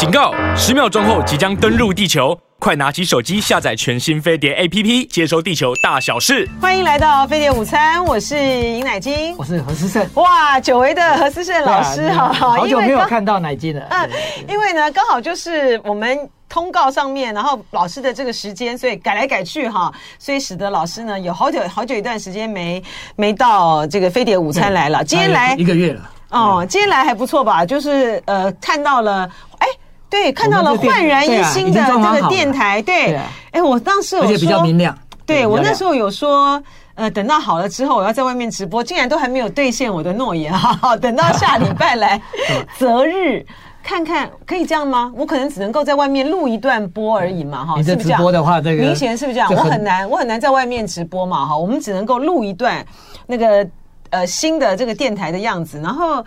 警告！十秒钟后即将登陆地球，快拿起手机下载全新飞碟 APP，接收地球大小事。欢迎来到飞碟午餐，我是尹乃金，我是何思胜。哇，久违的何思胜老师哈，好久没有看到乃金了。嗯，因为呢，刚好就是我们通告上面，然后老师的这个时间，所以改来改去哈，所以使得老师呢有好久好久一段时间没没到这个飞碟午餐来了。今天来一个月了。哦，今天来还不错吧？就是呃，看到了，哎，对，看到了焕然一新的这个电台，对，哎，我当时有说，而且比较明亮。对，我那时候有说，呃，等到好了之后，我要在外面直播，竟然都还没有兑现我的诺言哈，等到下礼拜来 择日看看，可以这样吗？我可能只能够在外面录一段播而已嘛，哈。你在直播的话，这个明显是不是这样？我很难，我很难在外面直播嘛，哈。我们只能够录一段那个。呃，新的这个电台的样子，然后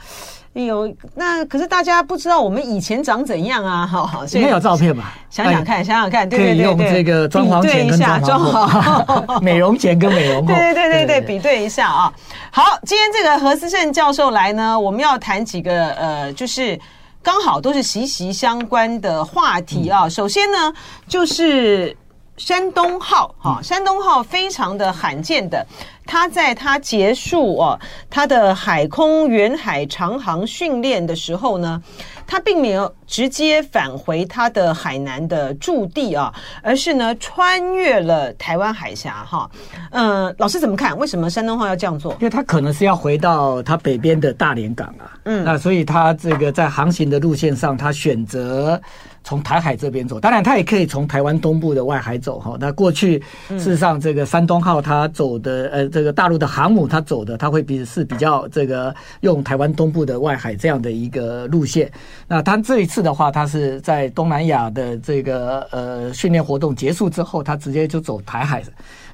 有那可是大家不知道我们以前长怎样啊？好好，应该有照片吧？想想看，想想看，对对对，用这个装潢前跟装潢 美容前跟美容后，对对对对对，比对一下啊。好，今天这个何思胜教授来呢，我们要谈几个呃，就是刚好都是息息相关的话题啊。首先呢，就是。山东号，哈，山东号非常的罕见的，它在它结束哦，它的海空远海长航训练的时候呢，它并没有直接返回它的海南的驻地啊，而是呢穿越了台湾海峡，哈，嗯，老师怎么看？为什么山东号要这样做？因为它可能是要回到它北边的大连港啊，嗯，那所以它这个在航行的路线上，它选择。从台海这边走，当然他也可以从台湾东部的外海走哈。那过去事实上，这个山东号它走的呃，这个大陆的航母它走的，它会比是比较这个用台湾东部的外海这样的一个路线。那它这一次的话，它是在东南亚的这个呃训练活动结束之后，它直接就走台海。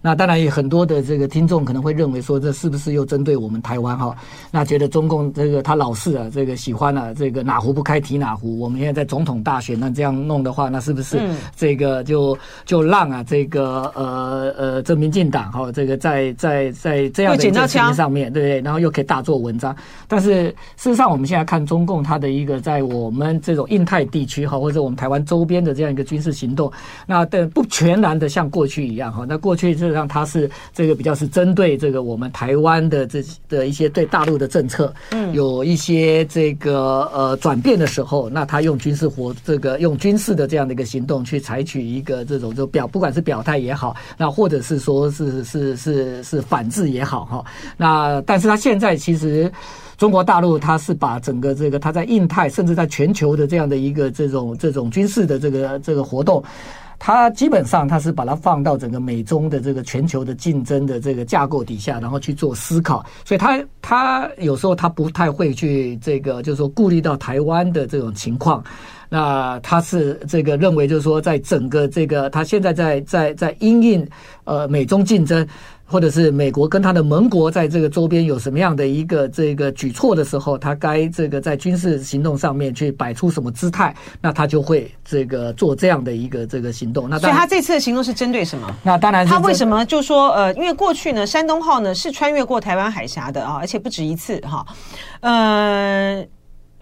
那当然，有很多的这个听众可能会认为说，这是不是又针对我们台湾哈？那觉得中共这个他老是啊，这个喜欢啊，这个哪壶不开提哪壶。我们现在在总统大选，那这样弄的话，那是不是这个就就让啊这个呃呃这民进党哈，这个在在在这样的一个事情上面，对不对？然后又可以大做文章。但是事实上，我们现在看中共它的一个在我们这种印太地区哈，或者我们台湾周边的这样一个军事行动，那但不全然的像过去一样哈。那过去是。实际上，它是这个比较是针对这个我们台湾的这的一些对大陆的政策，嗯，有一些这个呃转变的时候，那他用军事活这个用军事的这样的一个行动去采取一个这种就表，不管是表态也好，那或者是说是是是是反制也好哈，那但是他现在其实中国大陆他是把整个这个他在印太甚至在全球的这样的一个这种这种军事的这个这个活动。他基本上，他是把它放到整个美中的这个全球的竞争的这个架构底下，然后去做思考。所以，他他有时候他不太会去这个，就是说顾虑到台湾的这种情况。那他是这个认为，就是说，在整个这个他现在在在在因应呃美中竞争。或者是美国跟他的盟国在这个周边有什么样的一个这个举措的时候，他该这个在军事行动上面去摆出什么姿态，那他就会这个做这样的一个这个行动。那所以他这次的行动是针对什么？那当然，他为什么就说呃，因为过去呢，山东号呢是穿越过台湾海峡的啊，而且不止一次哈，呃，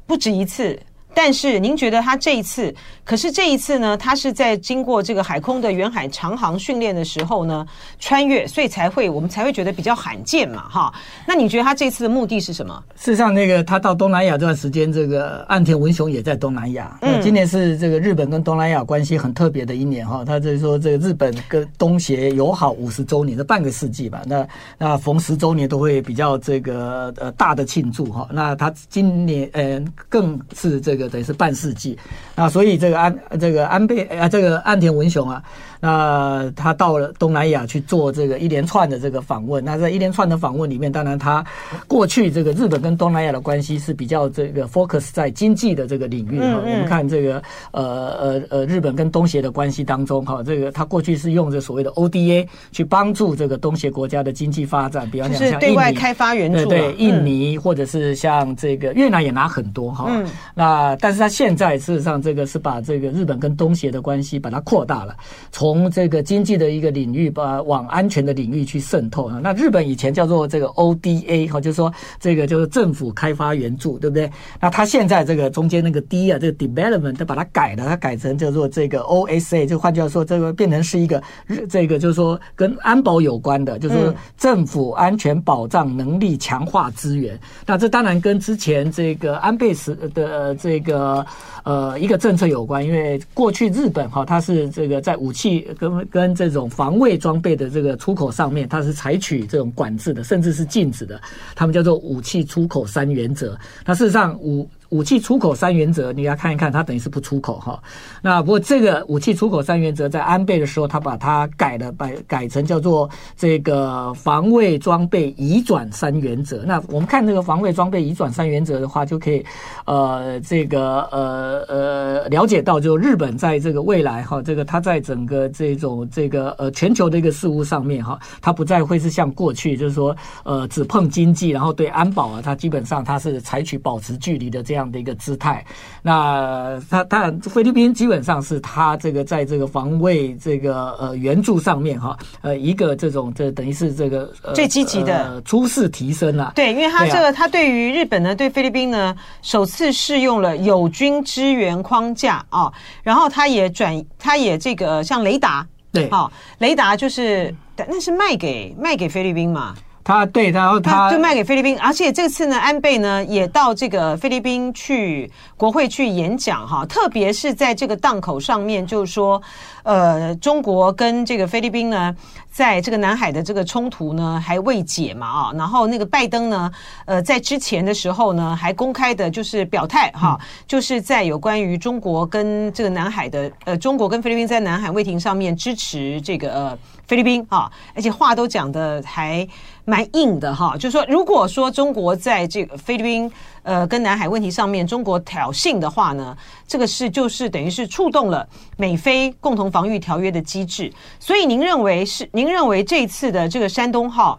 不止一次。但是您觉得他这一次，可是这一次呢，他是在经过这个海空的远海长航训练的时候呢，穿越，所以才会我们才会觉得比较罕见嘛，哈。那你觉得他这次的目的是什么？事实上，那个他到东南亚这段时间，这个岸田文雄也在东南亚。嗯，今年是这个日本跟东南亚关系很特别的一年哈。他就是说，这个日本跟东协友好五十周年的半个世纪吧。那那逢十周年都会比较这个呃大的庆祝哈。那他今年呃更是这个。等于是半世纪，那所以这个安这个安倍啊，这个岸田文雄啊，那他到了东南亚去做这个一连串的这个访问。那在一连串的访问里面，当然他过去这个日本跟东南亚的关系是比较这个 focus 在经济的这个领域哈。我们看这个呃呃呃日本跟东协的关系当中哈，这个他过去是用这所谓的 ODA 去帮助这个东协国家的经济发展，比方讲像对外开发援助，对印尼或者是像这个越南也拿很多哈。那那但是他现在事实上这个是把这个日本跟东协的关系把它扩大了，从这个经济的一个领域把往安全的领域去渗透啊。那日本以前叫做这个 ODA 哈，就是说这个就是政府开发援助，对不对？那他现在这个中间那个 D 啊，这个 development 他把它改了，它改成叫做这个 OSA，就换句话说，这个变成是一个日这个就是说跟安保有关的，就是说政府安全保障能力强化资源。那这当然跟之前这个安倍时的这一个呃一个政策有关，因为过去日本哈，它是这个在武器跟跟这种防卫装备的这个出口上面，它是采取这种管制的，甚至是禁止的。他们叫做武器出口三原则。那事实上武武器出口三原则，你要看一看，它等于是不出口哈。那不过这个武器出口三原则在安倍的时候，他把它改了，把改成叫做这个防卫装备移转三原则。那我们看这个防卫装备移转三原则的话，就可以呃这个呃呃了解到，就日本在这个未来哈，这个它在整个这种这个呃全球的一个事务上面哈，它不再会是像过去就是说呃只碰经济，然后对安保啊，它基本上它是采取保持距离的这样。这样的一个姿态，那他当然菲律宾基本上是他这个在这个防卫这个呃援助上面哈呃一个这种这等于是这个、呃、最积极的初试提升了。对，因为他这个他对于日本呢，对菲律宾呢首次适用了友军支援框架啊，然后他也转他也这个像雷达对，好雷达就是那是卖给卖给菲律宾嘛。他对，然后他，他就卖给菲律宾，而且这次呢，安倍呢也到这个菲律宾去国会去演讲哈，特别是在这个档口上面，就是说，呃，中国跟这个菲律宾呢，在这个南海的这个冲突呢还未解嘛啊，然后那个拜登呢，呃，在之前的时候呢，还公开的就是表态哈，就是在有关于中国跟这个南海的呃，中国跟菲律宾在南海问题上面支持这个呃。菲律宾啊，而且话都讲的还蛮硬的哈，就是说，如果说中国在这个菲律宾呃跟南海问题上面中国挑衅的话呢，这个是就是等于是触动了美菲共同防御条约的机制。所以您认为是？您认为这次的这个山东号，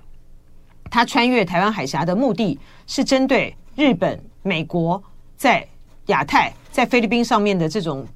它穿越台湾海峡的目的是针对日本、美国在亚太、在菲律宾上面的这种？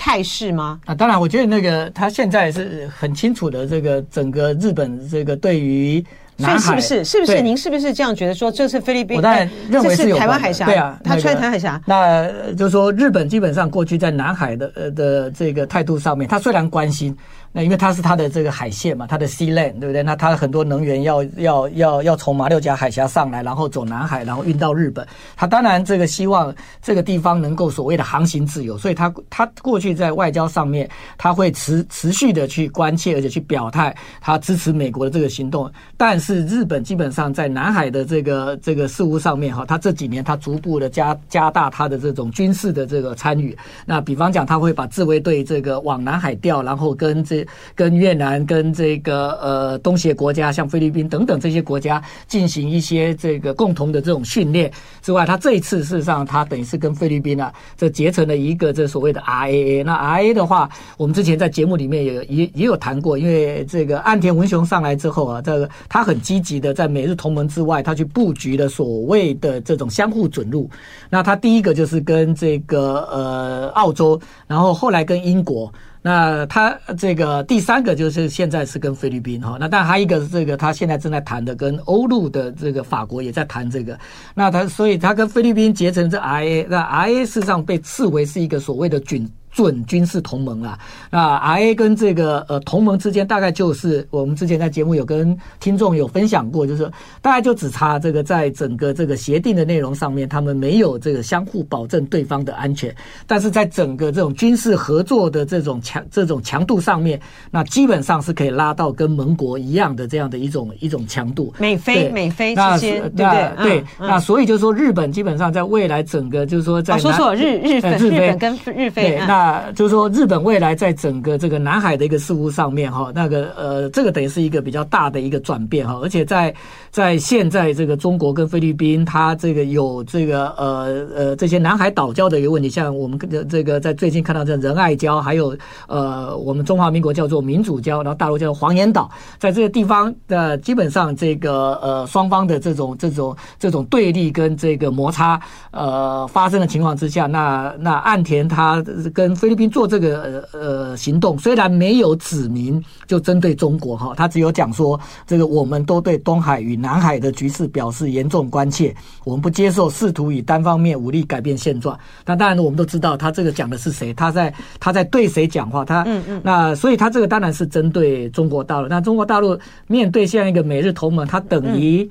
态势吗？啊，当然，我觉得那个他现在是很清楚的，这个整个日本这个对于，所以是不是？是不是？您是不是这样觉得？说这是菲律宾？我当然认为是有台湾海峡。对啊，他穿台湾海峡。那就是说，日本基本上过去在南海的呃的这个态度上面，他虽然关心。那因为它是它的这个海线嘛，它的 sea lane 对不对？那它很多能源要要要要从马六甲海峡上来，然后走南海，然后运到日本。它当然这个希望这个地方能够所谓的航行自由，所以它它过去在外交上面，它会持持续的去关切，而且去表态，它支持美国的这个行动。但是日本基本上在南海的这个这个事务上面哈，它这几年它逐步的加加大它的这种军事的这个参与。那比方讲，它会把自卫队这个往南海调，然后跟这跟越南、跟这个呃东协国家，像菲律宾等等这些国家进行一些这个共同的这种训练之外，他这一次事实上他等于是跟菲律宾啊，这结成了一个这所谓的 RAA。那 RAA 的话，我们之前在节目里面也也也有谈过，因为这个岸田文雄上来之后啊，这个他很积极的在美日同盟之外，他去布局的所谓的这种相互准入。那他第一个就是跟这个呃澳洲，然后后来跟英国。那他这个第三个就是现在是跟菲律宾哈，那但还有一个是这个他现在正在谈的跟欧陆的这个法国也在谈这个，那他所以他跟菲律宾结成这 IA，那 RAA 事实上被视为是一个所谓的军。准军事同盟啊，那 RA 跟这个呃同盟之间大概就是我们之前在节目有跟听众有分享过，就是大概就只差这个在整个这个协定的内容上面，他们没有这个相互保证对方的安全，但是在整个这种军事合作的这种强这种强度上面，那基本上是可以拉到跟盟国一样的这样的一种一种强度。美菲美菲之间，对不对？对，那所以就是说日本基本上在未来整个就是说在说说日日本日本跟日菲那。那就是说，日本未来在整个这个南海的一个事务上面，哈，那个呃，这个等于是一个比较大的一个转变，哈。而且在在现在这个中国跟菲律宾，它这个有这个呃呃这些南海岛礁的一个问题，像我们这个在最近看到这仁爱礁，还有呃我们中华民国叫做民主礁，然后大陆叫做黄岩岛，在这个地方的基本上这个呃双方的这种这种这种对立跟这个摩擦呃发生的情况之下，那那岸田他。跟菲律宾做这个呃呃行动，虽然没有指明就针对中国哈，他只有讲说这个我们都对东海与南海的局势表示严重关切，我们不接受试图以单方面武力改变现状。那当然我们都知道他这个讲的是谁，他在他在对谁讲话？他嗯嗯，那所以他这个当然是针对中国大陆。那中国大陆面对这样一个美日同盟，他等于。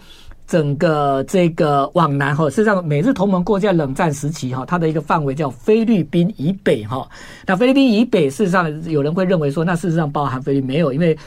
整个这个往南哈，事实上美日同盟过在冷战时期哈，它的一个范围叫菲律宾以北哈。那菲律宾以北，事实上有人会认为说，那事实上包含菲律宾没有，因为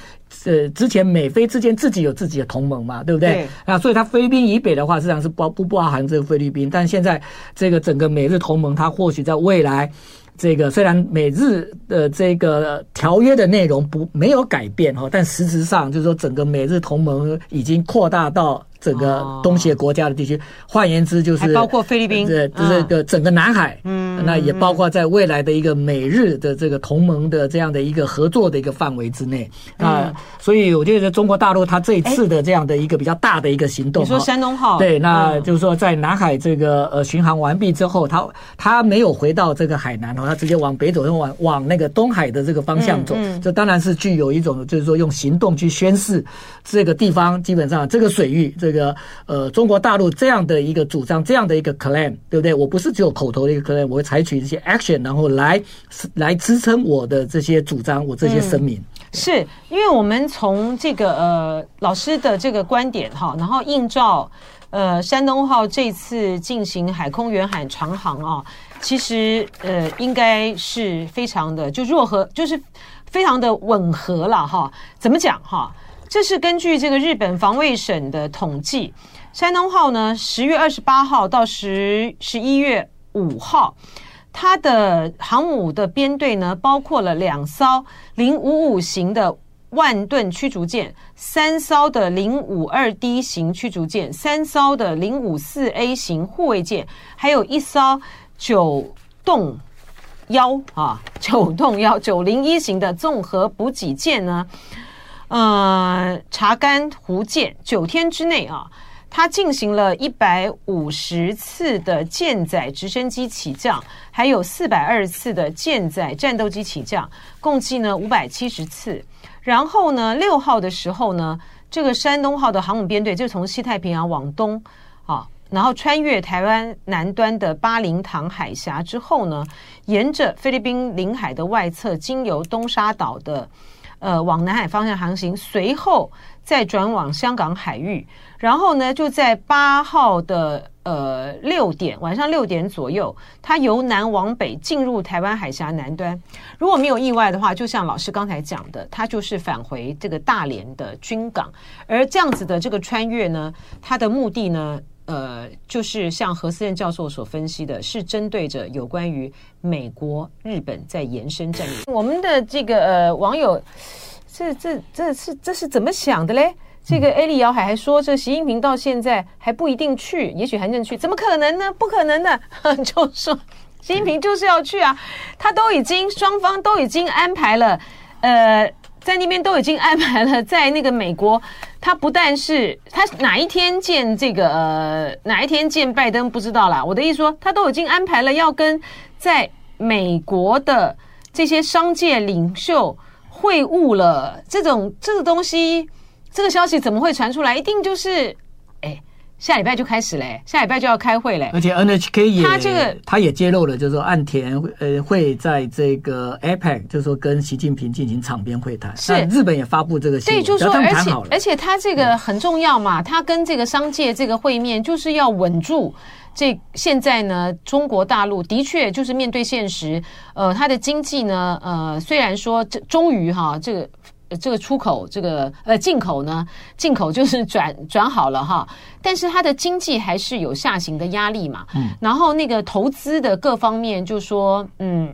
呃之前美菲之间自己有自己的同盟嘛，对不对？对。那所以它菲律宾以北的话，实际上是包不包含这个菲律宾？但现在这个整个美日同盟，它或许在未来。这个虽然美日的这个条约的内容不没有改变哈，但实质上就是说整个美日同盟已经扩大到整个东协国家的地区。换言之，就是包括菲律宾，这这个整个南海，嗯，那也包括在未来的一个美日的这个同盟的这样的一个合作的一个范围之内。啊。所以我觉得中国大陆它这一次的这样的一个比较大的一个行动，你说山东号，对，那就是说在南海这个呃巡航完毕之后，它它没有回到这个海南他直接往北走，往往那个东海的这个方向走，这当然是具有一种，就是说用行动去宣示这个地方基本上这个水域，这个呃中国大陆这样的一个主张，这样的一个 claim，对不对？我不是只有口头的一个 claim，我会采取一些 action，然后来来支撑我的这些主张，我这些声明。是因为我们从这个呃老师的这个观点哈，然后映照呃山东号这次进行海空远海长航啊。其实，呃，应该是非常的就若合，就是非常的吻合了哈。怎么讲哈？这是根据这个日本防卫省的统计，山东号呢，十月二十八号到十十一月五号，它的航母的编队呢，包括了两艘零五五型的万吨驱逐舰，三艘的零五二 D 型驱逐舰，三艘的零五四 A 型护卫舰，还有一艘。九洞幺啊，九洞幺九零一型的综合补给舰呢，呃，查干湖舰九天之内啊，它进行了一百五十次的舰载直升机起降，还有四百二十次的舰载战斗机起降，共计呢五百七十次。然后呢，六号的时候呢，这个山东号的航母编队就从西太平洋往东啊。然后穿越台湾南端的巴林塘海峡之后呢，沿着菲律宾领海的外侧，经由东沙岛的，呃，往南海方向航行，随后再转往香港海域，然后呢，就在八号的呃六点晚上六点左右，它由南往北进入台湾海峡南端。如果没有意外的话，就像老师刚才讲的，它就是返回这个大连的军港。而这样子的这个穿越呢，它的目的呢？呃，就是像何思燕教授所分析的，是针对着有关于美国、日本在延伸战略。我们的这个呃网友，这这这是这是怎么想的嘞？这个艾丽姚海还说，这习近平到现在还不一定去，也许还能去，怎么可能呢？不可能的，就说习近平就是要去啊，他都已经双方都已经安排了，呃。在那边都已经安排了，在那个美国，他不但是他哪一天见这个哪一天见拜登不知道啦。我的意思说，他都已经安排了要跟在美国的这些商界领袖会晤了。这种这个东西，这个消息怎么会传出来？一定就是。下礼拜就开始嘞，下礼拜就要开会嘞。而且 NHK 也他这个他也揭露了，就是说岸田呃会在这个 APEC，就是说跟习近平进行场边会谈。是日本也发布这个信息，对，就是说而且而且他这个很重要嘛，他跟这个商界这个会面就是要稳住这现在呢，中国大陆的确就是面对现实，呃，他的经济呢，呃，虽然说这终于哈这个。这个出口，这个呃进口呢，进口就是 转转好了哈，但是它的经济还是有下行的压力嘛。嗯，然后那个投资的各方面，就说嗯，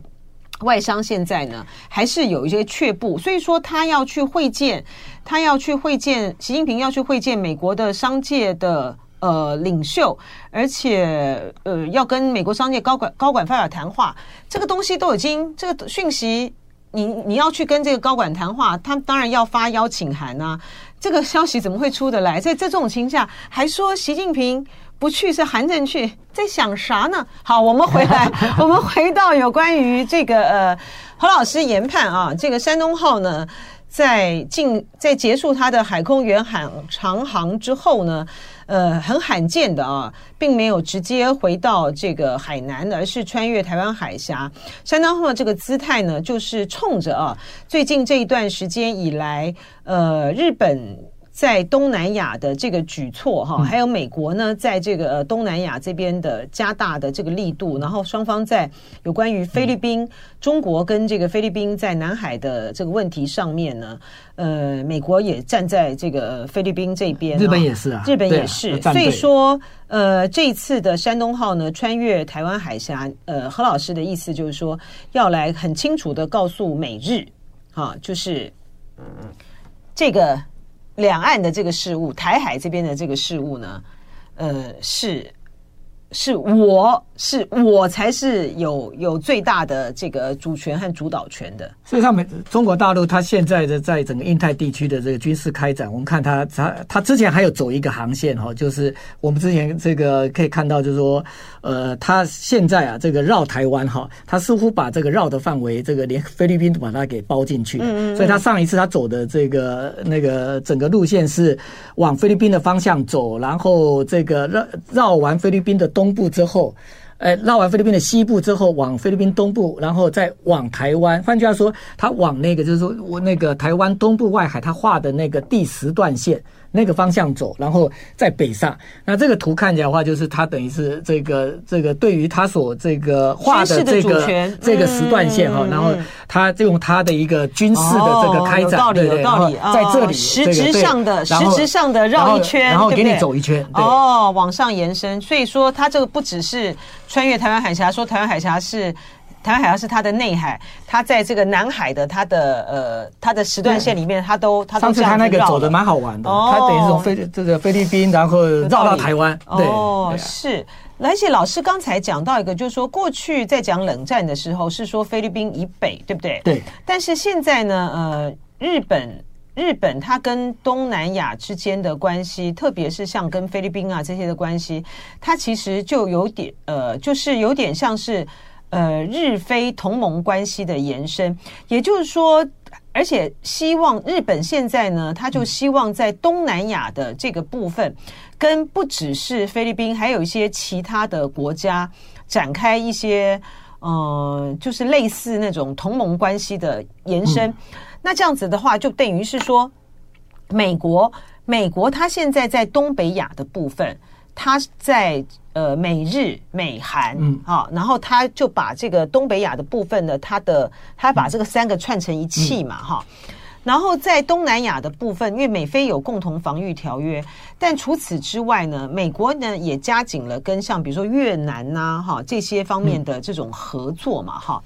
外商现在呢还是有一些却步，所以说他要去会见，他要去会见习近平，要去会见美国的商界的呃领袖，而且呃要跟美国商界高管高管发表谈话，这个东西都已经这个讯息。你你要去跟这个高管谈话，他当然要发邀请函啊。这个消息怎么会出得来？在在这种情况下，还说习近平不去是韩正去，在想啥呢？好，我们回来，我们回到有关于这个呃何老师研判啊，这个山东号呢，在进在结束它的海空远航长航之后呢。呃，很罕见的啊，并没有直接回到这个海南，而是穿越台湾海峡。山东号这个姿态呢，就是冲着啊，最近这一段时间以来，呃，日本。在东南亚的这个举措哈，还有美国呢，在这个东南亚这边的加大的这个力度，然后双方在有关于菲律宾、中国跟这个菲律宾在南海的这个问题上面呢，呃，美国也站在这个菲律宾这边，日本也是啊，日本也是，所以说，呃，这一次的山东号呢，穿越台湾海峡，呃，何老师的意思就是说，要来很清楚的告诉美日，哈，就是这个。两岸的这个事务，台海这边的这个事务呢，呃，是。是我是我才是有有最大的这个主权和主导权的。事实上，美中国大陆它现在的在整个印太地区的这个军事开展，我们看它它它之前还有走一个航线哈，就是我们之前这个可以看到，就是说，呃，它现在啊这个绕台湾哈，它似乎把这个绕的范围，这个连菲律宾都把它给包进去。嗯嗯。所以它上一次它走的这个那个整个路线是往菲律宾的方向走，然后这个绕绕完菲律宾的。东部之后，呃，绕完菲律宾的西部之后，往菲律宾东部，然后再往台湾。换句话说，他往那个就是说我那个台湾东部外海，他画的那个第十段线。那个方向走，然后在北上。那这个图看起来的话，就是它等于是这个这个对于它所这个画的这个这个时段线哈，然后它就用它的一个军事的这个开展，对对，然后在这里实质上的实质上的绕一圈，然后给你走一圈，哦，往上延伸。所以说，它这个不只是穿越台湾海峡，说台湾海峡是。台湾海峡是它的内海，它在这个南海的它的呃它的时段线里面，它都它。上次他那个走的蛮好玩的，它等于是从菲这个菲律宾，然后绕到台湾。对哦，是。而且老师刚才讲到一个，就是说过去在讲冷战的时候是说菲律宾以北，对不对？对。但是现在呢，呃，日本日本它跟东南亚之间的关系，特别是像跟菲律宾啊这些的关系，它其实就有点呃，就是有点像是。呃，日非同盟关系的延伸，也就是说，而且希望日本现在呢，他就希望在东南亚的这个部分，跟不只是菲律宾，还有一些其他的国家展开一些，呃，就是类似那种同盟关系的延伸。那这样子的话，就等于是说，美国，美国它现在在东北亚的部分。它在呃美日美韩嗯。啊，然后他就把这个东北亚的部分呢，他的他把这个三个串成一气嘛哈，然后在东南亚的部分，因为美菲有共同防御条约，但除此之外呢，美国呢也加紧了跟像比如说越南呐哈这些方面的这种合作嘛哈。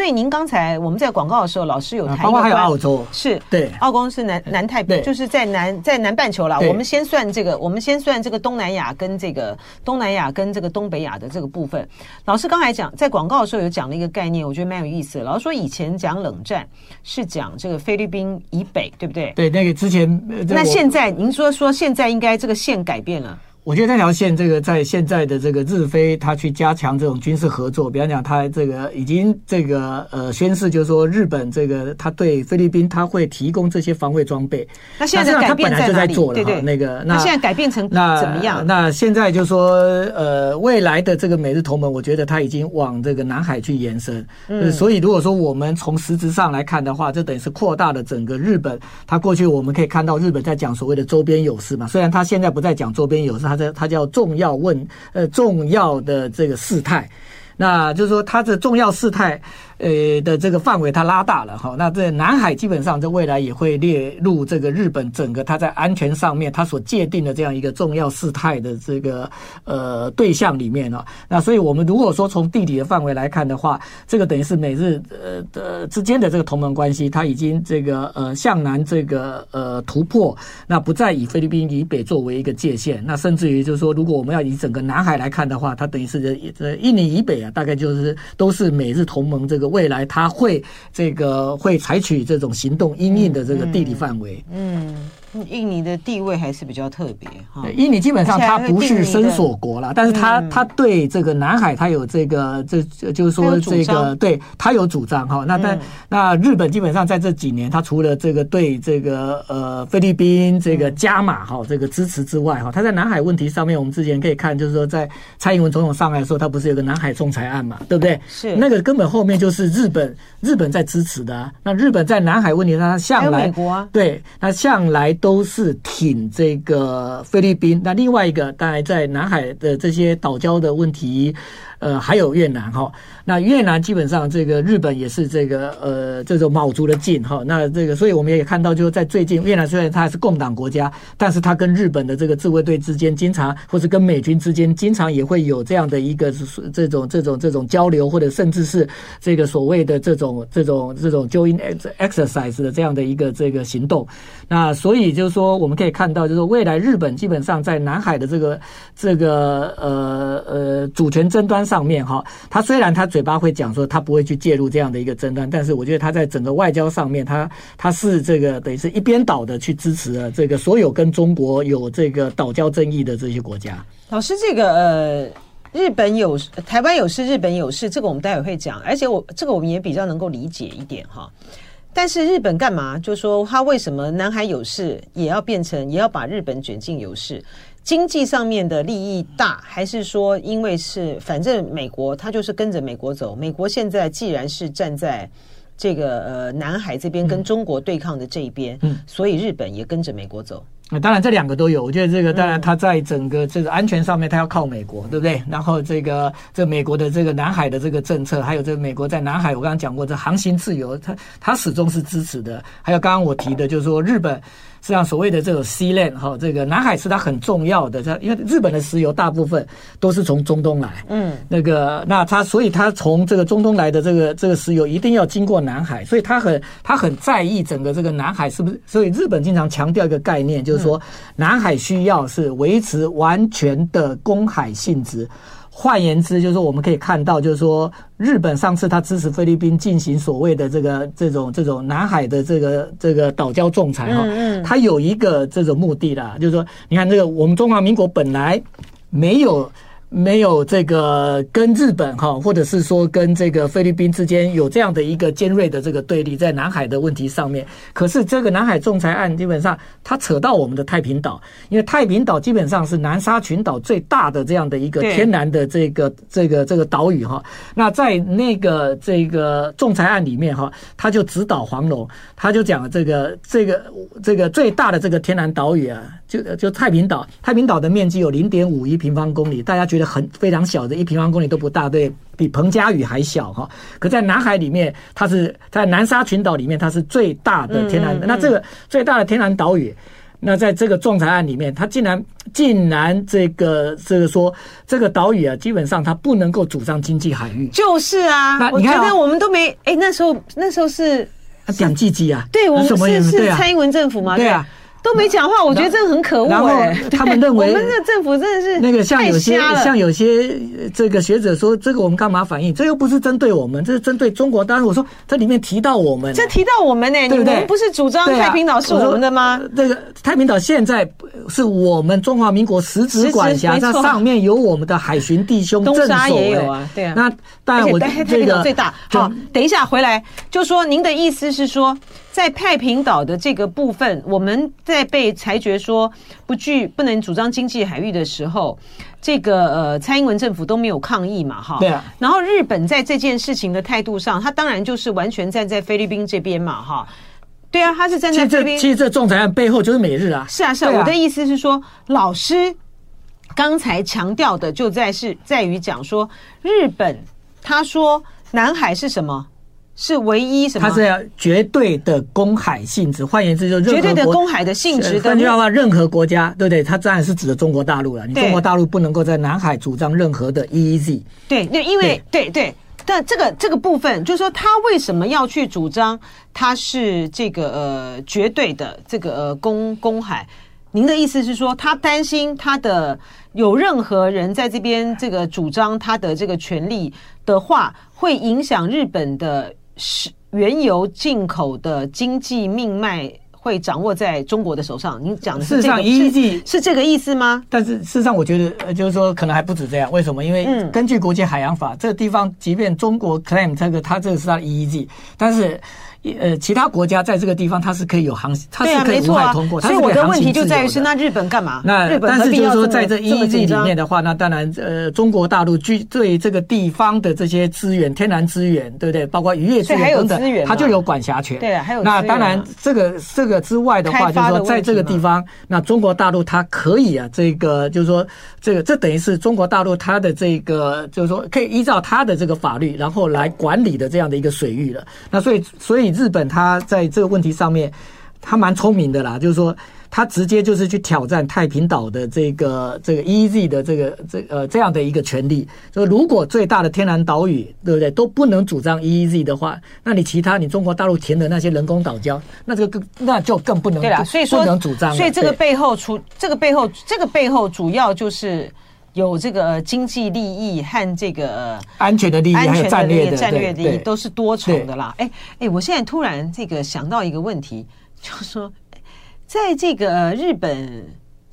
所以您刚才我们在广告的时候，老师有谈到，包括还有澳洲，是对，澳洲是南南太平，就是在南在南半球啦。我们先算这个，我们先算这个东南亚跟这个东南亚跟这个东北亚的这个部分。老师刚才讲在广告的时候有讲了一个概念，我觉得蛮有意思的。老师说以前讲冷战是讲这个菲律宾以北，对不对？对，那个之前，那现在您说说现在应该这个线改变了。我觉得这条线，这个在现在的这个日非，他去加强这种军事合作，比方讲，他这个已经这个呃宣示，就是说日本这个他对菲律宾他会提供这些防卫装备。那现在改变来就在做了哈，那个那现在改变成那怎么样？那现在就是说呃未来的这个美日同盟，我觉得他已经往这个南海去延伸。嗯，所以如果说我们从实质上来看的话，这等于是扩大了整个日本。他过去我们可以看到日本在讲所谓的周边有事嘛，虽然他现在不再讲周边有事。他的他叫重要问呃重要的这个事态，那就是说它的重要事态。呃的这个范围它拉大了哈，那这南海基本上在未来也会列入这个日本整个它在安全上面它所界定的这样一个重要事态的这个呃对象里面了。那所以我们如果说从地理的范围来看的话，这个等于是美日呃的之间的这个同盟关系，它已经这个呃向南这个呃突破，那不再以菲律宾以北作为一个界限，那甚至于就是说，如果我们要以整个南海来看的话，它等于是这印尼以北啊，大概就是都是美日同盟这个。未来他会这个会采取这种行动因应的这个地理范围。嗯。嗯印尼的地位还是比较特别哈。印尼基本上它不是伸索国了，但是它它对这个南海它有这个这就是说这个对它有主张哈。那但那日本基本上在这几年，它除了这个对这个呃菲律宾这个加码哈这个支持之外哈，它在南海问题上面，我们之前可以看就是说，在蔡英文总统上来的时候，他不是有个南海仲裁案嘛，对不对？是那个根本后面就是日本日本在支持的啊。那日本在南海问题上，它向来啊，对，那向来。都是挺这个菲律宾，那另外一个当然在南海的这些岛礁的问题。呃，还有越南哈，那越南基本上这个日本也是这个呃这种卯足了劲哈，那这个所以我们也看到，就是在最近越南虽然它还是共党国家，但是它跟日本的这个自卫队之间经常，或是跟美军之间经常也会有这样的一个这种这种这种交流，或者甚至是这个所谓的这种这种这种 join exercise 的这样的一个这个行动。那所以就是说，我们可以看到，就是未来日本基本上在南海的这个这个呃呃主权争端。上面哈，他虽然他嘴巴会讲说他不会去介入这样的一个争端，但是我觉得他在整个外交上面，他他是这个等于是一边倒的去支持了这个所有跟中国有这个岛礁争议的这些国家。老师，这个呃，日本有台湾有事，日本有事，这个我们待会会讲，而且我这个我们也比较能够理解一点哈。但是日本干嘛？就说他为什么南海有事也要变成也要把日本卷进有事？经济上面的利益大，还是说因为是反正美国他就是跟着美国走？美国现在既然是站在这个呃南海这边跟中国对抗的这一边，嗯，所以日本也跟着美国走。那当然这两个都有，我觉得这个当然它在整个这个安全上面，它要靠美国，对不对？然后这个这美国的这个南海的这个政策，还有这个美国在南海，我刚刚讲过这航行自由，它它始终是支持的。还有刚刚我提的，就是说日本。实际上，所谓的这种 Sea Lane 哈，这个南海是它很重要的。它因为日本的石油大部分都是从中东来，嗯，那个那它所以它从这个中东来的这个这个石油一定要经过南海，所以它很它很在意整个这个南海是不是？所以日本经常强调一个概念，就是说南海需要是维持完全的公海性质。换言之，就是说我们可以看到，就是说日本上次他支持菲律宾进行所谓的这个这种这种南海的这个这个岛礁仲裁哈，他有一个这种目的啦，就是说你看这个我们中华民国本来没有。没有这个跟日本哈，或者是说跟这个菲律宾之间有这样的一个尖锐的这个对立，在南海的问题上面。可是这个南海仲裁案基本上它扯到我们的太平岛，因为太平岛基本上是南沙群岛最大的这样的一个天然的这个这个这个岛屿哈。那在那个这个仲裁案里面哈，他就指导黄龙，他就讲这个这个这个最大的这个天然岛屿啊，就就太平岛，太平岛的面积有零点五一平方公里，大家觉得。很非常小的一平方公里都不大，对，比彭佳屿还小哈。可在南海里面，它是在南沙群岛里面，它是最大的天然。那这个最大的天然岛屿，那在这个仲裁案里面，它竟然竟然这个这个说这个岛屿啊，基本上它不能够主张经济海域。就是啊，那你看我们都没哎，那时候那时候是讲积极啊，对我们是是蔡英文政府嘛？对啊。都没讲话，我觉得这个很可恶。然后他们认为，我们这个政府真的是那个像有些像有些这个学者说，这个我们干嘛反应？这又不是针对我们，这是针对中国。当然我说这里面提到我们，这提到我们呢，对不对？你们不是主张太平岛是我们的吗？这个太平岛现在是我们中华民国实质管辖，它上面有我们的海巡弟兄镇守。东沙也有啊，对啊。那当然，我太平岛最大。好，等一下回来就说您的意思是说。在太平岛的这个部分，我们在被裁决说不具不能主张经济海域的时候，这个呃蔡英文政府都没有抗议嘛，哈。对啊。然后日本在这件事情的态度上，他当然就是完全站在菲律宾这边嘛，哈。对啊，他是站在这边。其实这仲裁案背后就是美日啊。是啊，是啊。我的意思是说，老师刚才强调的就在是在于讲说日本。他说南海是什么？是唯一什么？它是要绝对的公海性质，换言之，就绝对的公海的性质的。换句话说，任何国家，对不对？它当然是指的中国大陆了。你中国大陆不能够在南海主张任何的 EEZ。对，那因为对对，对，但这个这个部分，就是说，他为什么要去主张它是这个呃绝对的这个呃公公海？您的意思是说，他担心他的有任何人在这边这个主张他的这个权利的话，会影响日本的。是原油进口的经济命脉会掌握在中国的手上。你讲的是这个，事实上，EEZ 是这个意思吗？但是事实上，我觉得呃，就是说可能还不止这样。为什么？因为根据国际海洋法，这个地方即便中国 claim 这个，它这个是它的 EEZ，但是。呃，其他国家在这个地方，它是可以有航行，它是可以无害通过。所以我的问题就在于是，那日本干嘛？那但是就是说，在这 EEZ 里面的话，那当然，呃，中国大陆居对这个地方的这些资源、天然资源，对不对？包括渔业资源等等，它就有管辖权。对，还有那当然，这个这个之外的话，就是说，在这个地方，那中国大陆它可以啊，这个就是说，这个这等于是中国大陆它的这个就是说，可以依照它的这个法律，然后来管理的这样的一个水域了。那所以，所以日本他。在这个问题上面，他蛮聪明的啦，就是说，他直接就是去挑战太平岛的这个这个 EEZ 的这个这呃这样的一个权利。说如果最大的天然岛屿，对不对，都不能主张 EEZ 的话，那你其他你中国大陆填的那些人工岛礁，那这个更那就更不能对啦，所以说不能主张。所以这个背后除这个背后这个背后主要就是有这个经济利益和这个安全的利益，安全战略的战略利益都是多重的啦。哎哎，我现在突然这个想到一个问题，就是说。在这个日本，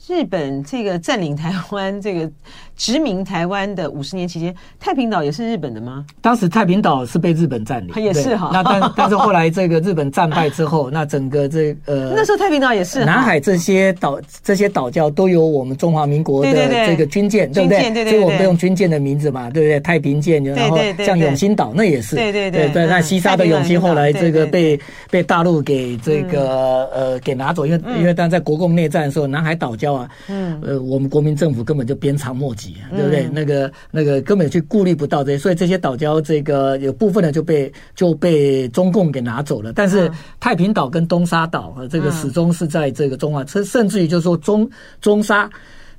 日本这个占领台湾这个。殖民台湾的五十年期间，太平岛也是日本的吗？当时太平岛是被日本占领，也是哈。那但 但是后来这个日本战败之后，那整个这呃，那时候太平岛也是南海这些岛这些岛礁都有我们中华民国的这个军舰，对不对？所以我们都用军舰的名字嘛，对不对？太平舰，然后像永兴岛那也是，对对对对。那西沙的永兴后来这个被被大陆给这个呃给拿走，因为因为当在国共内战的时候，南海岛礁啊，嗯呃，我们国民政府根本就鞭长莫及。对不对？嗯、那个那个根本就顾虑不到这些，所以这些岛礁这个有部分的就被就被中共给拿走了。但是太平岛跟东沙岛啊，这个始终是在这个中华，甚至于就是说中中沙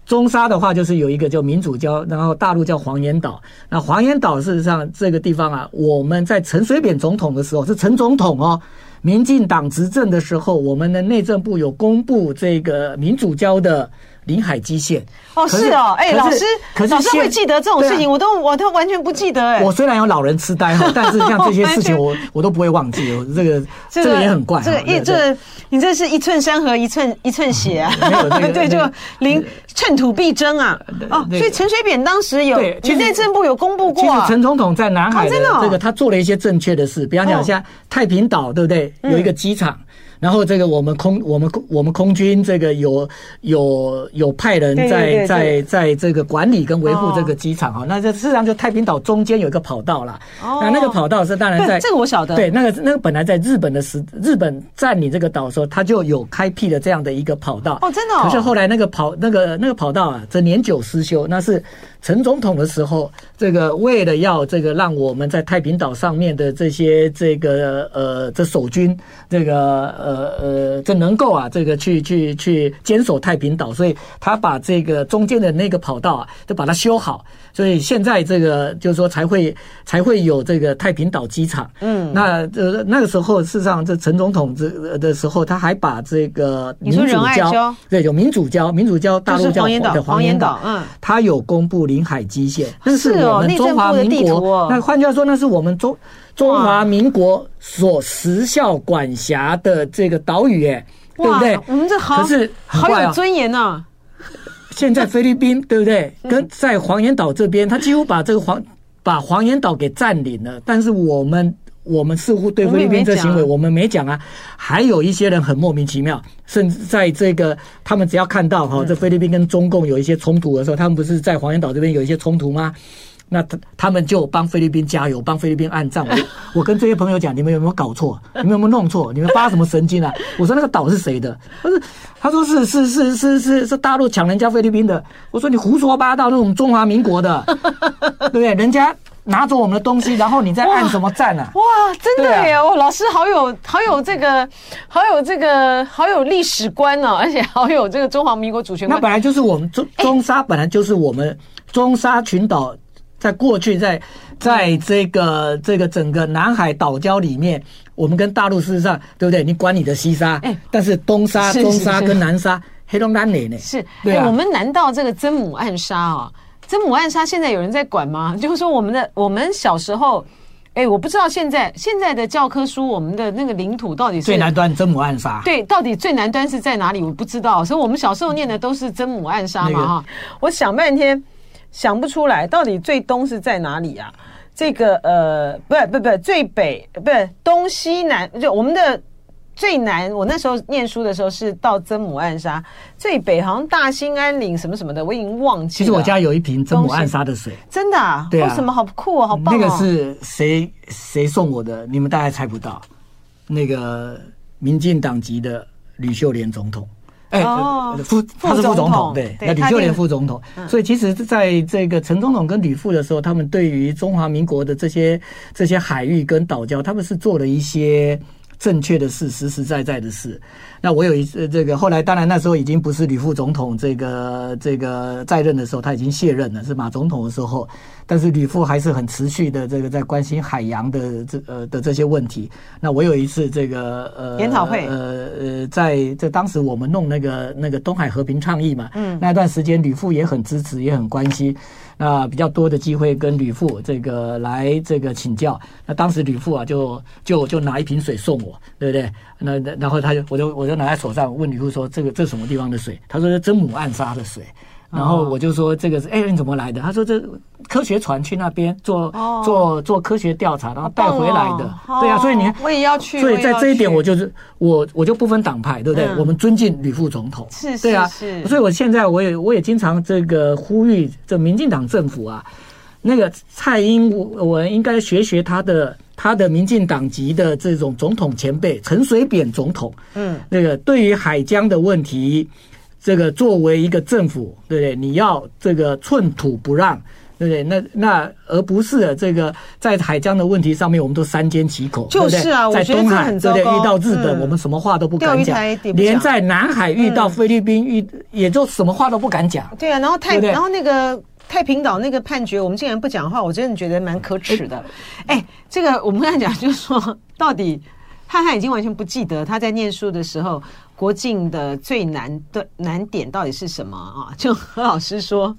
中沙的话，就是有一个叫民主礁，然后大陆叫黄岩岛。那黄岩岛事实上这个地方啊，我们在陈水扁总统的时候是陈总统哦，民进党执政的时候，我们的内政部有公布这个民主教的。临海基线哦，是哦，哎，老师，可是老师会记得这种事情，我都我都完全不记得哎。我虽然有老人痴呆哈，但是像这些事情，我我都不会忘记。这个这个也很怪，这个一这你这是一寸山河一寸一寸血啊！对，就临寸土必争啊！哦，所以陈水扁当时有内政部有公布过，其实陈总统在南海的这个他做了一些正确的事，比方讲像太平岛，对不对？有一个机场。然后这个我们空我们我们空军这个有有有派人在在在这个管理跟维护这个机场哈，那这事实上就太平岛中间有一个跑道啦。哦那那个跑道是当然在这个我晓得，对那个那个本来在日本的时日本占领这个岛的时候，他就有开辟了这样的一个跑道哦，真的。可是后来那个跑那个那个跑道啊，这年久失修，那是。陈总统的时候，这个为了要这个让我们在太平岛上面的这些这个呃这守军，这个呃呃这能够啊这个去去去坚守太平岛，所以他把这个中间的那个跑道啊，就把它修好。所以现在这个就是说才会才会有这个太平岛机场。嗯，那呃那个时候事实上这陈总统这的时候，他还把这个民主礁对有民主礁，民主礁大陆叫黄岩岛，黄岩岛，嗯，他有公布临海基线，那是我们中华民国。那换句话说，那是我们中中华民国所时效管辖的这个岛屿，哎，对不对？我们这好，可是好有尊严呐。现在菲律宾对不对？跟在黄岩岛这边，他几乎把这个黄把黄岩岛给占领了。但是我们我们似乎对菲律宾这行为我们没讲啊。还有一些人很莫名其妙，甚至在这个他们只要看到哈，这菲律宾跟中共有一些冲突的时候，他们不是在黄岩岛这边有一些冲突吗？那他他们就帮菲律宾加油，帮菲律宾按赞。我 我跟这些朋友讲，你们有没有搞错？你们有没有弄错？你们发什么神经啊？我说那个岛是谁的？他说他说是是是是是是大陆抢人家菲律宾的。我说你胡说八道，那种中华民国的，对不对？人家拿走我们的东西，然后你再按什么赞啊？哇，真的耶！哦，老师好有好有这个好有这个好有历史观哦，而且好有这个中华民国主权观。那本来就是我们中中沙，本来就是我们中沙群岛，在过去在在这个这个整个南海岛礁里面，我们跟大陆事实上对不对？你管你的西沙，哎，但是东沙、中沙跟南沙，黑龙江呢？是。我们难道这个曾母暗沙啊？曾母暗沙现在有人在管吗？就是说，我们的我们小时候，哎，我不知道现在现在的教科书，我们的那个领土到底是最南端真母暗沙？对，到底最南端是在哪里？我不知道。所以我们小时候念的都是真母暗沙嘛，哈。我想半天想不出来，到底最东是在哪里啊？这个呃，不不不最北，不是东西南，就我们的。最南，我那时候念书的时候是到曾母暗沙，最北好像大兴安岭什么什么的，我已经忘记了。其实我家有一瓶曾母暗沙的水，真的啊？对啊，什么好酷哦，好棒哦！那个是谁谁送我的？你们大概猜不到。那个民进党籍的吕秀莲总统，哎，副他是副总统，对，那吕秀莲副总统。所以其实在这个陈总统跟吕副的时候，他们对于中华民国的这些这些海域跟岛礁，他们是做了一些。正确的事，实实在在的事。那我有一次，这个后来当然那时候已经不是吕副总统这个这个在任的时候，他已经卸任了，是马总统的时候。但是吕副还是很持续的这个在关心海洋的这呃的这些问题。那我有一次这个呃研讨会，呃呃，在在当时我们弄那个那个东海和平倡议嘛，嗯，那段时间吕副也很支持，也很关心。那比较多的机会跟吕父这个来这个请教。那当时吕父啊就就就拿一瓶水送我，对不对？那然后他就我就我就拿在手上问吕父说：“这个这什么地方的水？”他说：“是真母暗杀的水。”然后我就说这个是哎，你怎么来的？他说这科学船去那边做做做科学调查，然后带回来的。对啊，所以你看我也要去。所以在这一点，我就是我我就不分党派，对不对？我们尊敬吕副总统。是是对啊，所以我现在我也我也经常这个呼吁这民进党政府啊，那个蔡英文应该学学他的他的民进党籍的这种总统前辈陈水扁总统。嗯，那个对于海疆的问题。这个作为一个政府，对不对？你要这个寸土不让，对不对？那那而不是这个在海疆的问题上面，我们都三缄其口，就是啊，在东海对不对？遇到日本，我们什么话都不敢讲，连在南海遇到菲律宾，遇也就什么话都不敢讲。对啊，然后太然后那个太平岛那个判决，我们竟然不讲话，我真的觉得蛮可耻的。哎，这个我们刚才讲，就是说到底。汉汉已经完全不记得他在念书的时候，国境的最难的难点到底是什么啊？就何老师说。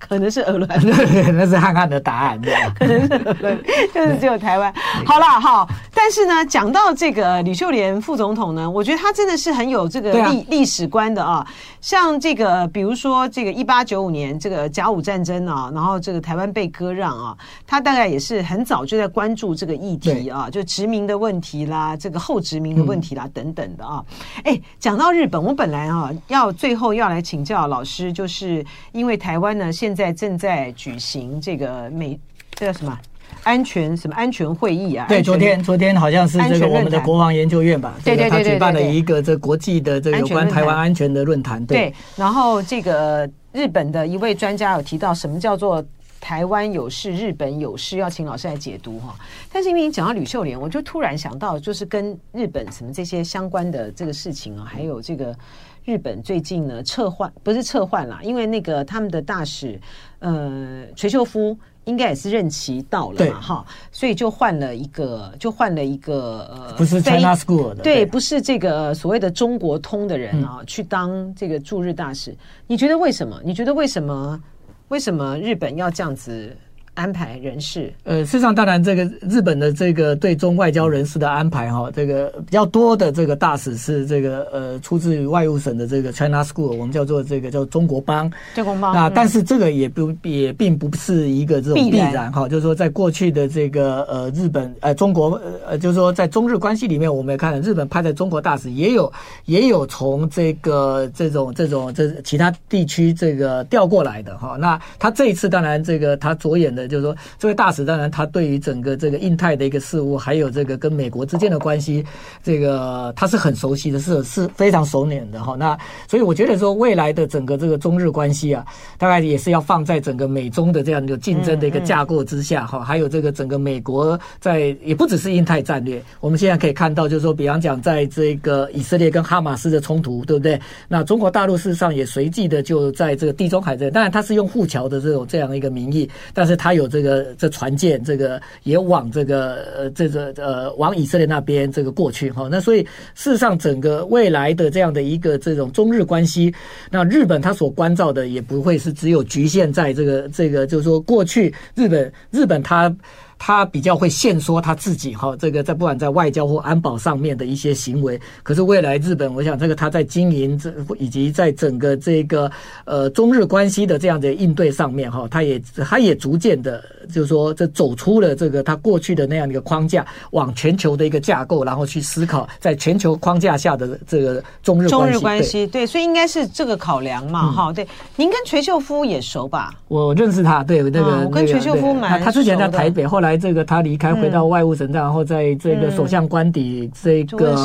可能是鹅銮，那是汉汉的答案，对可能是就是 只有台湾。好了，好，但是呢，讲到这个吕秀莲副总统呢，我觉得他真的是很有这个历历史观的啊。像这个，比如说这个一八九五年这个甲午战争啊，然后这个台湾被割让啊，他大概也是很早就在关注这个议题啊，就殖民的问题啦，这个后殖民的问题啦等等的啊。哎，讲到日本，我本来啊要最后要来请教老师，就是因为台湾呢现现在正在举行这个美，这叫什么安全什么安全会议啊？对，昨天昨天好像是这个我们的国防研究院吧？对对对，他举办了一个这国际的这个有关台湾安全的论坛。对，然后这个日本的一位专家有提到什么叫做台湾有事，日本有事，要请老师来解读哈。但是因为你讲到吕秀莲，我就突然想到，就是跟日本什么这些相关的这个事情啊，还有这个。日本最近呢撤换，不是撤换啦，因为那个他们的大使呃垂秀夫应该也是任期到了嘛哈，所以就换了一个，就换了一个呃不是 China School 的，对，不是这个所谓的中国通的人啊，去当这个驻日大使。你觉得为什么？你觉得为什么？为什么日本要这样子？安排人事，呃，事实上，当然，这个日本的这个对中外交人士的安排，哈，这个比较多的这个大使是这个呃，出自于外务省的这个 China School，我们叫做这个叫中国帮，中国帮。那但是这个也不也并不是一个这种必然哈，就是说在过去的这个呃日本呃中国呃就是说在中日关系里面，我们也看日本派在中国大使也有也有从这个这种这种这其他地区这个调过来的哈。那他这一次当然这个他着眼的。的，就是说这位大使当然他对于整个这个印太的一个事务，还有这个跟美国之间的关系，这个他是很熟悉的，是是非常熟稔的哈。那所以我觉得说未来的整个这个中日关系啊，大概也是要放在整个美中的这样一个竞争的一个架构之下哈。还有这个整个美国在也不只是印太战略，我们现在可以看到，就是说，比方讲在这个以色列跟哈马斯的冲突，对不对？那中国大陆事实上也随即的就在这个地中海这，当然它是用护桥的这种这样的一个名义，但是它有这个这船舰，这个也往这个呃这个呃往以色列那边这个过去哈。那所以事实上，整个未来的这样的一个这种中日关系，那日本它所关照的也不会是只有局限在这个这个，就是说过去日本日本它。他比较会限缩他自己哈，这个在不管在外交或安保上面的一些行为。可是未来日本，我想这个他在经营这以及在整个这个呃中日关系的这样的应对上面哈，他也他也逐渐的，就是说这走出了这个他过去的那样的一个框架，往全球的一个架构，然后去思考在全球框架下的这个中日关系。中日关系对，所以应该是这个考量嘛哈。对，您跟垂秀夫也熟吧？我认识他，对那个、嗯、我跟垂秀夫蛮他之前在台北，后来。这个他离开回到外务省，嗯、然后在这个首相官邸这个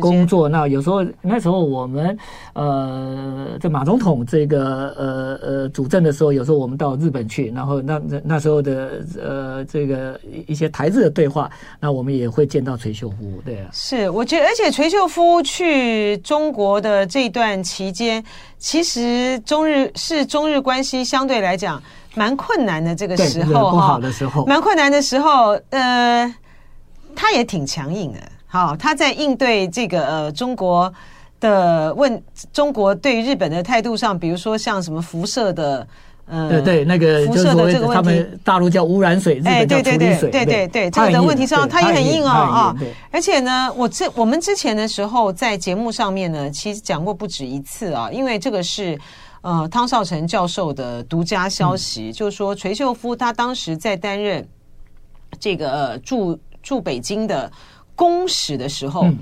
工作。那有时候那时候我们呃，在马总统这个呃呃主政的时候，有时候我们到日本去，然后那那那时候的呃这个一些台日的对话，那我们也会见到垂秀夫。对啊，是我觉得，而且垂秀夫去中国的这段期间，其实中日是中日关系相对来讲。蛮困难的这个时候不好的时候，蛮困难的时候，呃，他也挺强硬的。好，他在应对这个呃中国的问，中国对日本的态度上，比如说像什么辐射的，呃，对对，那个辐射的这个问题，他们大陆叫污染水，日本叫处理水，对对对，这个的问题上他也很硬哦啊。而且呢，我这我们之前的时候在节目上面呢，其实讲过不止一次啊，因为这个是。呃，汤绍成教授的独家消息，嗯、就是说垂秀夫他当时在担任这个、呃、驻驻北京的公使的时候，嗯、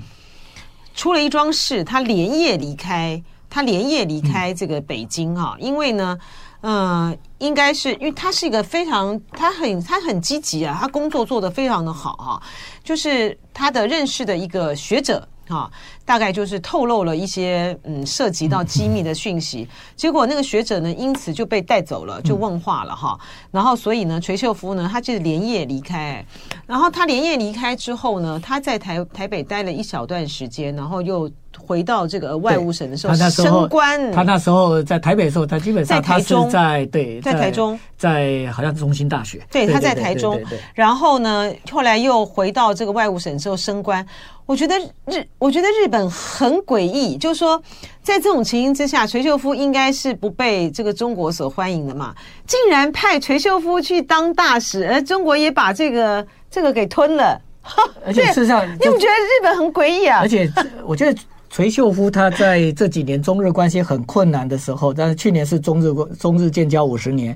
出了一桩事，他连夜离开，他连夜离开这个北京哈、啊，嗯、因为呢，呃，应该是因为他是一个非常他很他很积极啊，他工作做得非常的好哈、啊，就是他的认识的一个学者。哈，大概就是透露了一些嗯涉及到机密的讯息，结果那个学者呢，因此就被带走了，就问话了哈。然后所以呢，垂秀夫呢，他就是连夜离开。然后他连夜离开之后呢，他在台台北待了一小段时间，然后又。回到这个外务省的时候，他那时候升官。他那时候在台北的时候，他基本上他是在对，在台中，在好像是中心大学。对，他在台中。然后呢，后来又回到这个外务省之后升官。我觉得日，我觉得日本很诡异，就是说，在这种情形之下，垂秀夫应该是不被这个中国所欢迎的嘛，竟然派垂秀夫去当大使，而中国也把这个这个给吞了。而且事实上，你不觉得日本很诡异啊？而且我觉得。垂秀夫他在这几年中日关系很困难的时候，但是去年是中日中日建交五十年，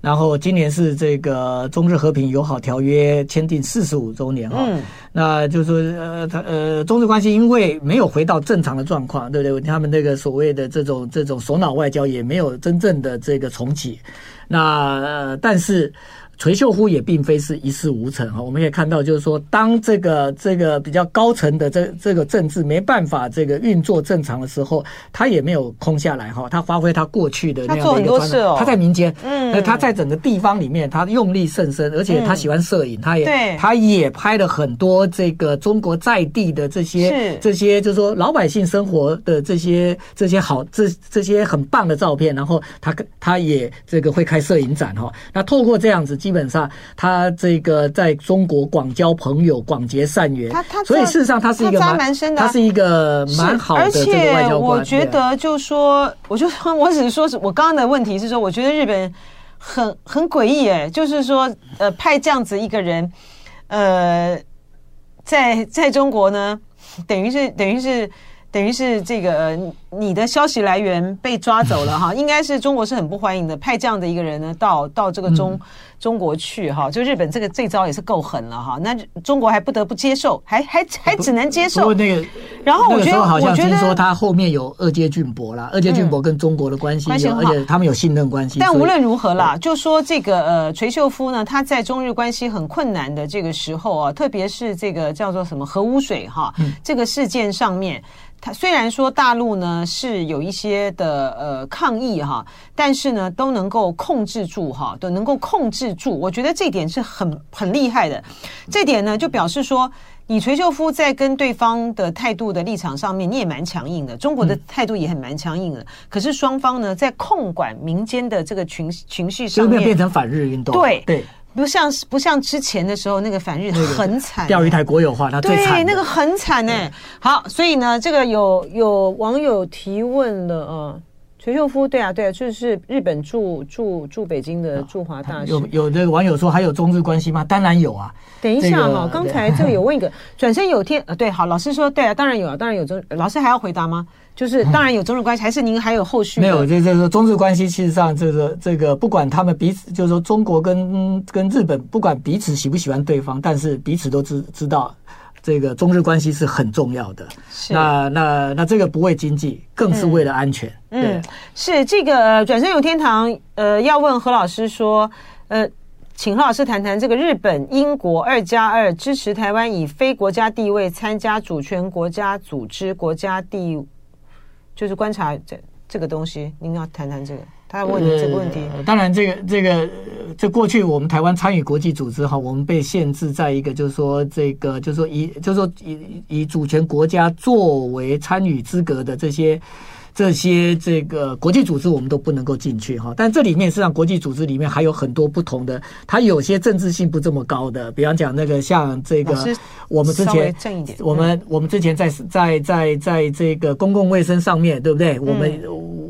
然后今年是这个中日和平友好条约签订四十五周年哈，嗯、那就是呃他呃中日关系因为没有回到正常的状况，对不对？他们那个所谓的这种这种首脑外交也没有真正的这个重启，那呃但是。垂秀夫也并非是一事无成哈，我们可以看到，就是说，当这个这个比较高层的这这个政治没办法这个运作正常的时候，他也没有空下来哈，他发挥他过去的那样的一个专长，他在民间，嗯，那他在整个地方里面，他用力甚深，而且他喜欢摄影，他也他也拍了很多这个中国在地的这些这些，就是说老百姓生活的这些这些好这这些很棒的照片，然后他他也这个会开摄影展哈，那透过这样子。基本上，他这个在中国广交朋友、广结善缘，他他所以事实上他是一个蛮深的，他是一个蛮好的这个外交官。而且我觉得，就说，我就说，我只是说，是我刚刚的问题是说，我觉得日本很很诡异，哎，就是说，呃，派这样子一个人，呃，在在中国呢，等于是等于是。等于是这个你的消息来源被抓走了哈，应该是中国是很不欢迎的，派这样的一个人呢到到这个中、嗯、中国去哈，就日本这个这招也是够狠了哈，那中国还不得不接受，还还还只能接受。然后我觉得，好像听说他后面有二阶俊博啦，二阶俊博跟中国的关系有，而且他们有信任关系。但无论如何啦，就说这个呃垂秀夫呢，他在中日关系很困难的这个时候啊，特别是这个叫做什么核污水哈，这个事件上面。他虽然说大陆呢是有一些的呃抗议哈，但是呢都能够控制住哈，都能够控制住。我觉得这点是很很厉害的。这点呢就表示说，你垂秀夫在跟对方的态度的立场上面，你也蛮强硬的。中国的态度也很蛮强硬的。可是双方呢在控管民间的这个情情绪上面，就变成反日运动。对对。不像不像之前的时候，那个反日很惨，钓鱼台国有化，它最惨，对，那个很惨哎。好，所以呢，这个有有网友提问了啊，垂秀夫，对啊，对啊，就是日本驻驻驻北京的驻华大使。有有这个网友说还有中日关系吗？当然有啊。等一下哈，刚才这个有问一个转身有天呃，对，好，老师说对啊，当然有啊，当然有中，老师还要回答吗？就是当然有中日关系，还是您还有后续？没有，就就是说中日关系，其实上这个这个不管他们彼此，就是说中国跟跟日本不管彼此喜不喜欢对方，但是彼此都知知道这个中日关系是很重要的。是那那那这个不为经济，更是为了安全。嗯，是这个转身有天堂。呃，要问何老师说，呃，请何老师谈谈这个日本、英国二加二支持台湾以非国家地位参加主权国家组织，国家地。就是观察这这个东西，您要谈谈这个。他问你这个问题，呃、当然这个这个这过去我们台湾参与国际组织哈，我们被限制在一个就是说这个就是说以就是说以以主权国家作为参与资格的这些。这些这个国际组织我们都不能够进去哈，但这里面实际上国际组织里面还有很多不同的，它有些政治性不这么高的，比方讲那个像这个我们之前我们我们之前在在在在这个公共卫生上面对不对？我们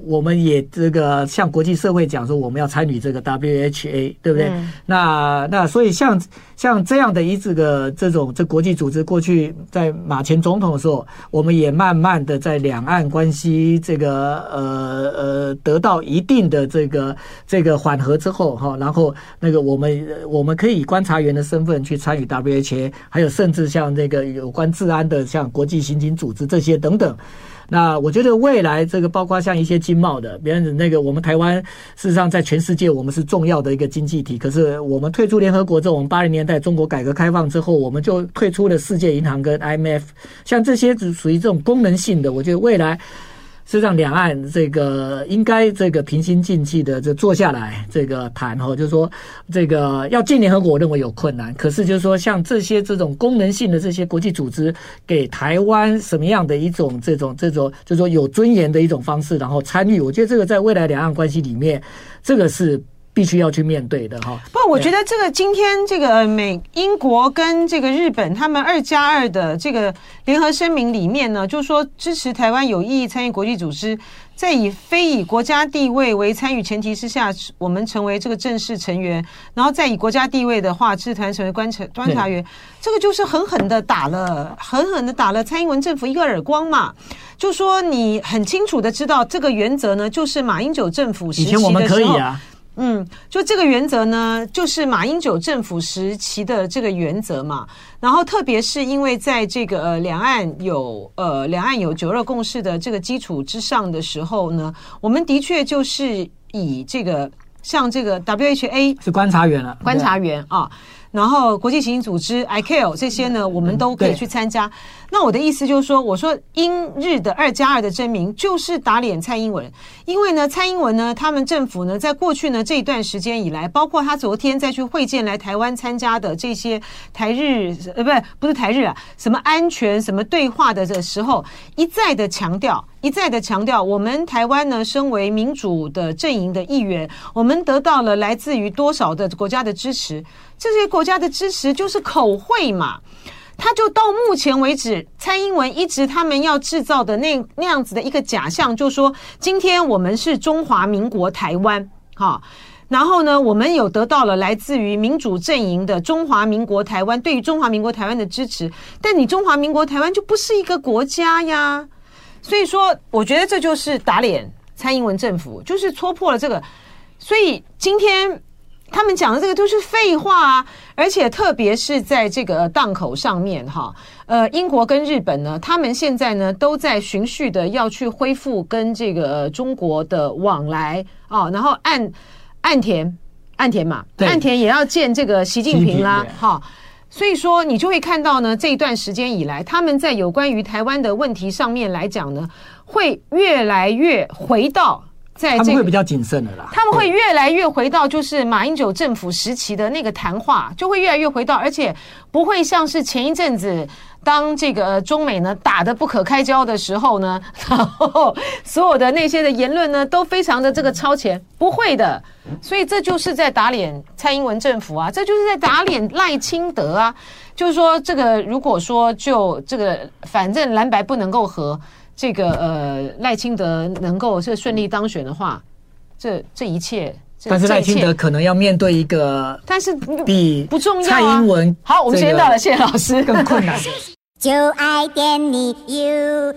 我们也这个向国际社会讲说我们要参与这个 WHA 对不对？那那所以像像这样的一这个这种这国际组织过去在马前总统的时候，我们也慢慢的在两岸关系这。个呃呃得到一定的这个这个缓和之后哈，然后那个我们我们可以以观察员的身份去参与 WHA，还有甚至像那个有关治安的，像国际刑警组织这些等等。那我觉得未来这个包括像一些经贸的，别人那个我们台湾事实上在全世界我们是重要的一个经济体，可是我们退出联合国之后，我们八零年代中国改革开放之后，我们就退出了世界银行跟 IMF，像这些只属于这种功能性的，我觉得未来。是让两岸这个应该这个平心静气的就坐下来这个谈哈，就是说这个要进联合国，我认为有困难。可是就是说像这些这种功能性的这些国际组织，给台湾什么样的一种这种这种就是说有尊严的一种方式，然后参与，我觉得这个在未来两岸关系里面，这个是。必须要去面对的哈。不，我觉得这个今天这个美英国跟这个日本他们二加二的这个联合声明里面呢，就是说支持台湾有意义参与国际组织，在以非以国家地位为参与前提之下，我们成为这个正式成员，然后再以国家地位的话，支持团成为观察观察员，这个就是狠狠的打了，狠狠的打了蔡英文政府一个耳光嘛。就说你很清楚的知道这个原则呢，就是马英九政府时期的时候。以前我们可以啊。嗯，就这个原则呢，就是马英九政府时期的这个原则嘛。然后，特别是因为在这个呃两岸有呃两岸有九二共识的这个基础之上的时候呢，我们的确就是以这个像这个 WHA 是观察员了，观察员啊。然后国际刑警组织 ICAO 这些呢，我们都可以去参加。那我的意思就是说，我说英日的二加二的声明就是打脸蔡英文，因为呢，蔡英文呢，他们政府呢，在过去呢这一段时间以来，包括他昨天再去会见来台湾参加的这些台日呃，不是不是台日啊，什么安全什么对话的这时候，一再的强调，一再的强调，我们台湾呢，身为民主的阵营的一员，我们得到了来自于多少的国家的支持。这些国家的支持就是口惠嘛，他就到目前为止，蔡英文一直他们要制造的那那样子的一个假象，就说今天我们是中华民国台湾，哈，然后呢，我们有得到了来自于民主阵营的中华民国台湾对于中华民国台湾的支持，但你中华民国台湾就不是一个国家呀，所以说，我觉得这就是打脸蔡英文政府，就是戳破了这个，所以今天。他们讲的这个都是废话啊！而且特别是在这个档口上面哈，呃，英国跟日本呢，他们现在呢都在循序的要去恢复跟这个中国的往来啊，然后岸岸田岸田嘛，岸田也要见这个习近平啦，哈。所以说，你就会看到呢，这一段时间以来，他们在有关于台湾的问题上面来讲呢，会越来越回到他们会比较谨慎的啦。他们会越来越回到就是马英九政府时期的那个谈话，就会越来越回到，而且不会像是前一阵子。当这个中美呢打得不可开交的时候呢，然后所有的那些的言论呢都非常的这个超前，不会的，所以这就是在打脸蔡英文政府啊，这就是在打脸赖清德啊，就是说这个如果说就这个反正蓝白不能够和这个呃赖清德能够是顺利当选的话，这这一切。但是赖清德可能要面对一个，但是比不重要。蔡英文好，我们时间到了，谢谢老师。更困难。就爱点你 UFO。